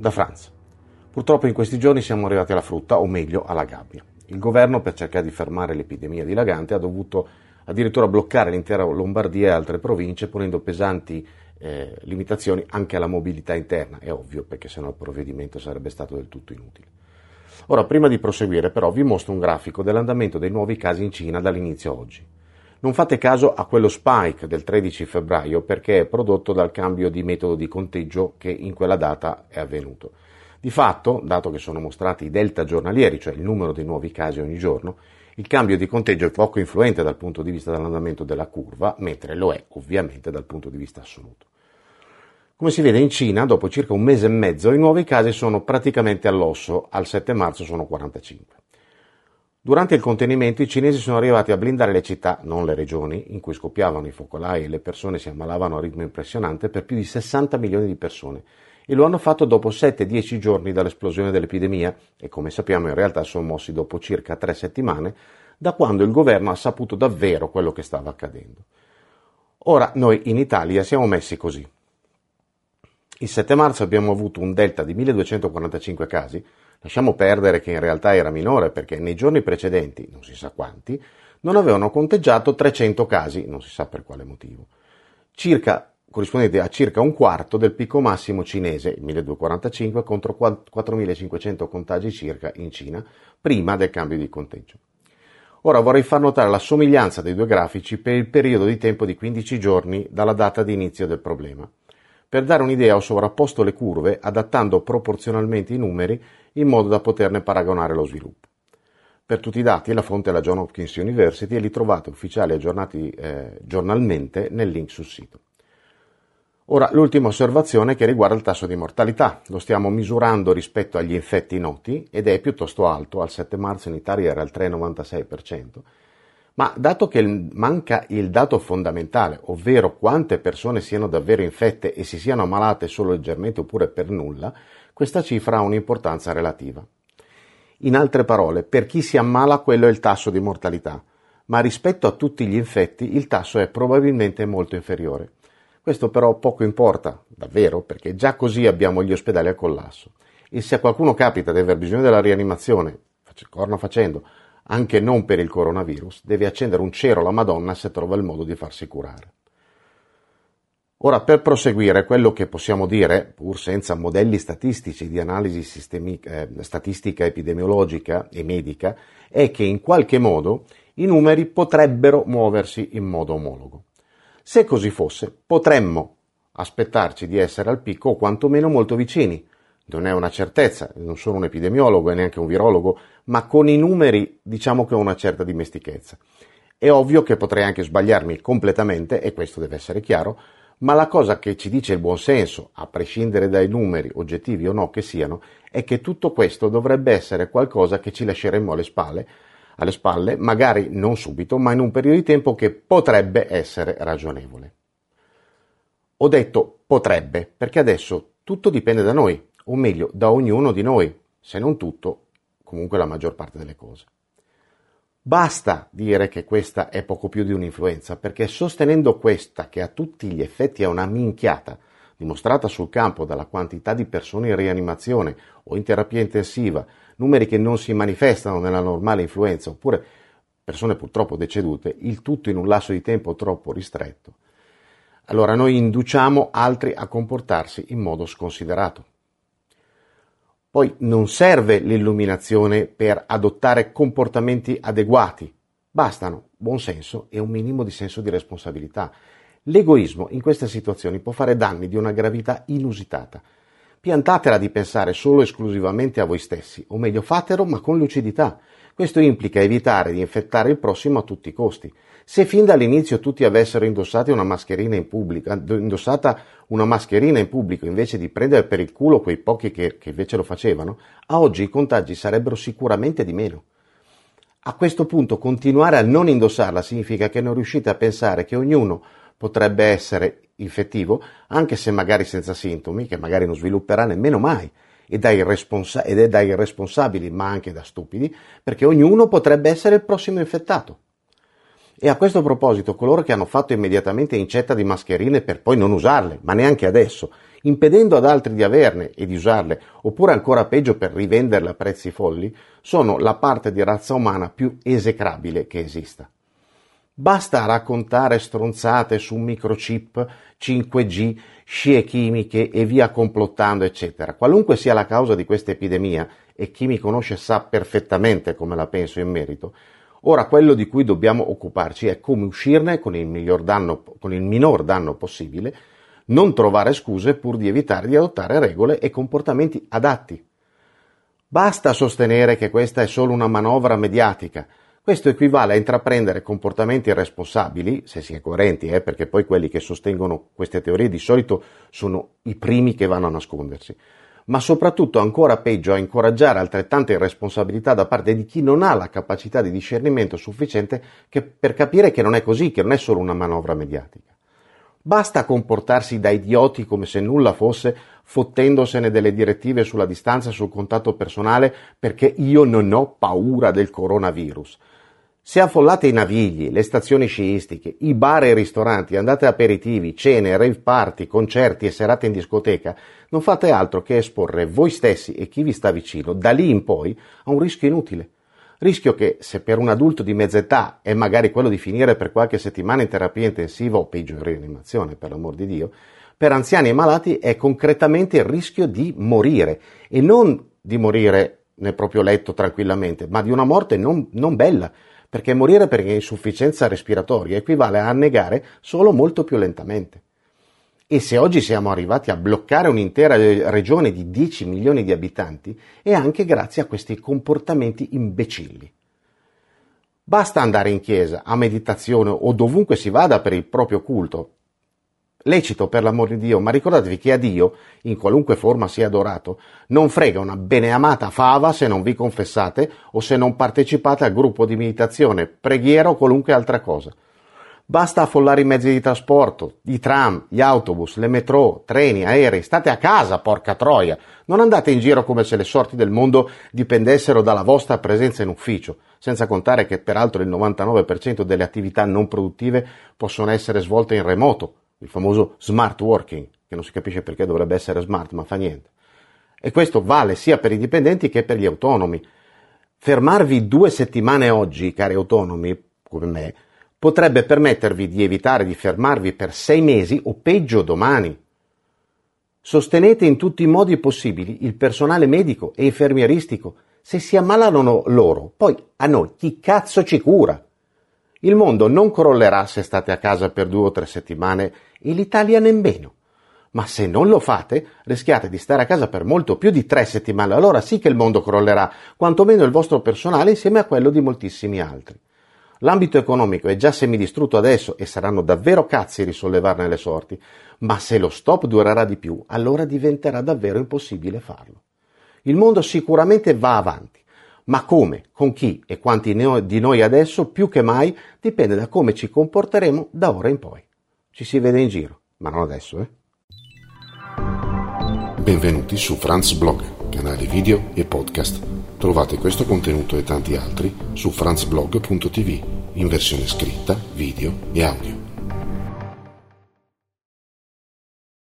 Da Franz. Purtroppo in questi giorni siamo arrivati alla frutta, o meglio alla gabbia. Il governo, per cercare di fermare l'epidemia dilagante, ha dovuto addirittura bloccare l'intera Lombardia e altre province, ponendo pesanti eh, limitazioni anche alla mobilità interna. È ovvio, perché sennò il provvedimento sarebbe stato del tutto inutile. Ora, prima di proseguire, però, vi mostro un grafico dell'andamento dei nuovi casi in Cina dall'inizio a oggi. Non fate caso a quello spike del 13 febbraio perché è prodotto dal cambio di metodo di conteggio che in quella data è avvenuto. Di fatto, dato che sono mostrati i delta giornalieri, cioè il numero dei nuovi casi ogni giorno, il cambio di conteggio è poco influente dal punto di vista dell'andamento della curva, mentre lo è ovviamente dal punto di vista assoluto. Come si vede in Cina, dopo circa un mese e mezzo, i nuovi casi sono praticamente all'osso, al 7 marzo sono 45. Durante il contenimento i cinesi sono arrivati a blindare le città, non le regioni, in cui scoppiavano i focolai e le persone si ammalavano a ritmo impressionante per più di 60 milioni di persone, e lo hanno fatto dopo 7-10 giorni dall'esplosione dell'epidemia e come sappiamo in realtà sono mossi dopo circa 3 settimane da quando il governo ha saputo davvero quello che stava accadendo. Ora noi in Italia siamo messi così. Il 7 marzo abbiamo avuto un delta di 1245 casi, lasciamo perdere che in realtà era minore perché nei giorni precedenti, non si sa quanti, non avevano conteggiato 300 casi, non si sa per quale motivo. Circa corrispondente a circa un quarto del picco massimo cinese, il 1245, contro 4500 contagi circa in Cina, prima del cambio di conteggio. Ora vorrei far notare la somiglianza dei due grafici per il periodo di tempo di 15 giorni dalla data di inizio del problema. Per dare un'idea ho sovrapposto le curve adattando proporzionalmente i numeri in modo da poterne paragonare lo sviluppo. Per tutti i dati la fonte è la John Hopkins University e li trovate ufficiali aggiornati eh, giornalmente nel link sul sito. Ora, l'ultima osservazione che riguarda il tasso di mortalità. Lo stiamo misurando rispetto agli infetti noti ed è piuttosto alto, al 7 marzo in Italia era il 3,96%, ma dato che manca il dato fondamentale, ovvero quante persone siano davvero infette e si siano ammalate solo leggermente oppure per nulla, questa cifra ha un'importanza relativa. In altre parole, per chi si ammala quello è il tasso di mortalità, ma rispetto a tutti gli infetti il tasso è probabilmente molto inferiore. Questo però poco importa, davvero, perché già così abbiamo gli ospedali a collasso. E se a qualcuno capita di aver bisogno della rianimazione, corna facendo, anche non per il coronavirus, deve accendere un cero alla Madonna se trova il modo di farsi curare. Ora, per proseguire, quello che possiamo dire, pur senza modelli statistici di analisi eh, statistica epidemiologica e medica, è che in qualche modo i numeri potrebbero muoversi in modo omologo. Se così fosse, potremmo aspettarci di essere al picco o quantomeno molto vicini. Non è una certezza, non sono un epidemiologo e neanche un virologo, ma con i numeri diciamo che ho una certa dimestichezza. È ovvio che potrei anche sbagliarmi completamente, e questo deve essere chiaro, ma la cosa che ci dice il buon senso, a prescindere dai numeri, oggettivi o no che siano, è che tutto questo dovrebbe essere qualcosa che ci lasceremmo alle spalle alle spalle, magari non subito, ma in un periodo di tempo che potrebbe essere ragionevole. Ho detto potrebbe, perché adesso tutto dipende da noi, o meglio, da ognuno di noi, se non tutto, comunque la maggior parte delle cose. Basta dire che questa è poco più di un'influenza, perché sostenendo questa, che a tutti gli effetti è una minchiata, dimostrata sul campo dalla quantità di persone in rianimazione o in terapia intensiva, numeri che non si manifestano nella normale influenza, oppure persone purtroppo decedute, il tutto in un lasso di tempo troppo ristretto, allora noi induciamo altri a comportarsi in modo sconsiderato. Poi non serve l'illuminazione per adottare comportamenti adeguati, bastano buon senso e un minimo di senso di responsabilità. L'egoismo in queste situazioni può fare danni di una gravità inusitata. Piantatela di pensare solo esclusivamente a voi stessi, o meglio fatelo ma con lucidità. Questo implica evitare di infettare il prossimo a tutti i costi. Se fin dall'inizio tutti avessero indossato una mascherina in pubblico, indossata una mascherina in pubblico invece di prendere per il culo quei pochi che, che invece lo facevano, a oggi i contagi sarebbero sicuramente di meno. A questo punto continuare a non indossarla significa che non riuscite a pensare che ognuno potrebbe essere infettivo, anche se magari senza sintomi, che magari non svilupperà nemmeno mai, ed è, da irresponsabili, ma anche da stupidi, perché ognuno potrebbe essere il prossimo infettato. E a questo proposito, coloro che hanno fatto immediatamente incetta di mascherine per poi non usarle, ma neanche adesso, impedendo ad altri di averne e di usarle, oppure ancora peggio per rivenderle a prezzi folli, sono la parte di razza umana più esecrabile che esista. Basta raccontare stronzate su microchip, 5G, scie chimiche e via complottando, eccetera. Qualunque sia la causa di questa epidemia, e chi mi conosce sa perfettamente come la penso in merito, ora quello di cui dobbiamo occuparci è come uscirne con il, danno, con il minor danno possibile, non trovare scuse pur di evitare di adottare regole e comportamenti adatti. Basta sostenere che questa è solo una manovra mediatica, questo equivale a intraprendere comportamenti irresponsabili, se si è coerenti, eh, perché poi quelli che sostengono queste teorie di solito sono i primi che vanno a nascondersi, ma soprattutto ancora peggio a incoraggiare altrettanta irresponsabilità da parte di chi non ha la capacità di discernimento sufficiente per capire che non è così, che non è solo una manovra mediatica. Basta comportarsi da idioti come se nulla fosse, fottendosene delle direttive sulla distanza e sul contatto personale perché io non ho paura del coronavirus. Se affollate i navigli, le stazioni sciistiche, i bar e i ristoranti, andate a aperitivi, cene, rave party, concerti e serate in discoteca, non fate altro che esporre voi stessi e chi vi sta vicino, da lì in poi, a un rischio inutile. Rischio che, se per un adulto di mezza età è magari quello di finire per qualche settimana in terapia intensiva o peggio in rianimazione, per l'amor di Dio, per anziani e malati è concretamente il rischio di morire e non di morire nel proprio letto tranquillamente, ma di una morte non, non bella, perché morire per insufficienza respiratoria equivale a annegare solo molto più lentamente. E se oggi siamo arrivati a bloccare un'intera regione di 10 milioni di abitanti, è anche grazie a questi comportamenti imbecilli. Basta andare in chiesa, a meditazione o dovunque si vada per il proprio culto, Lecito per l'amor di Dio, ma ricordatevi che a Dio, in qualunque forma sia adorato, non frega una beneamata fava se non vi confessate o se non partecipate al gruppo di meditazione, preghiera o qualunque altra cosa. Basta affollare i mezzi di trasporto, i tram, gli autobus, le metro, treni, aerei. State a casa, porca troia. Non andate in giro come se le sorti del mondo dipendessero dalla vostra presenza in ufficio, senza contare che peraltro il 99% delle attività non produttive possono essere svolte in remoto, il famoso smart working, che non si capisce perché dovrebbe essere smart, ma fa niente. E questo vale sia per i dipendenti che per gli autonomi. Fermarvi due settimane oggi, cari autonomi, come me, potrebbe permettervi di evitare di fermarvi per sei mesi o peggio domani. Sostenete in tutti i modi possibili il personale medico e infermieristico. Se si ammalano loro, poi a noi chi cazzo ci cura? Il mondo non crollerà se state a casa per due o tre settimane e l'Italia nemmeno. Ma se non lo fate, rischiate di stare a casa per molto più di tre settimane, allora sì che il mondo crollerà, quantomeno il vostro personale insieme a quello di moltissimi altri. L'ambito economico è già semidistrutto adesso e saranno davvero cazzi risollevarne le sorti, ma se lo stop durerà di più, allora diventerà davvero impossibile farlo. Il mondo sicuramente va avanti ma come, con chi e quanti di noi adesso, più che mai, dipende da come ci comporteremo da ora in poi. Ci si vede in giro, ma non adesso, eh? Benvenuti su Franz Blog, canale video e podcast. Trovate questo contenuto e tanti altri su franzblog.tv in versione scritta, video e audio.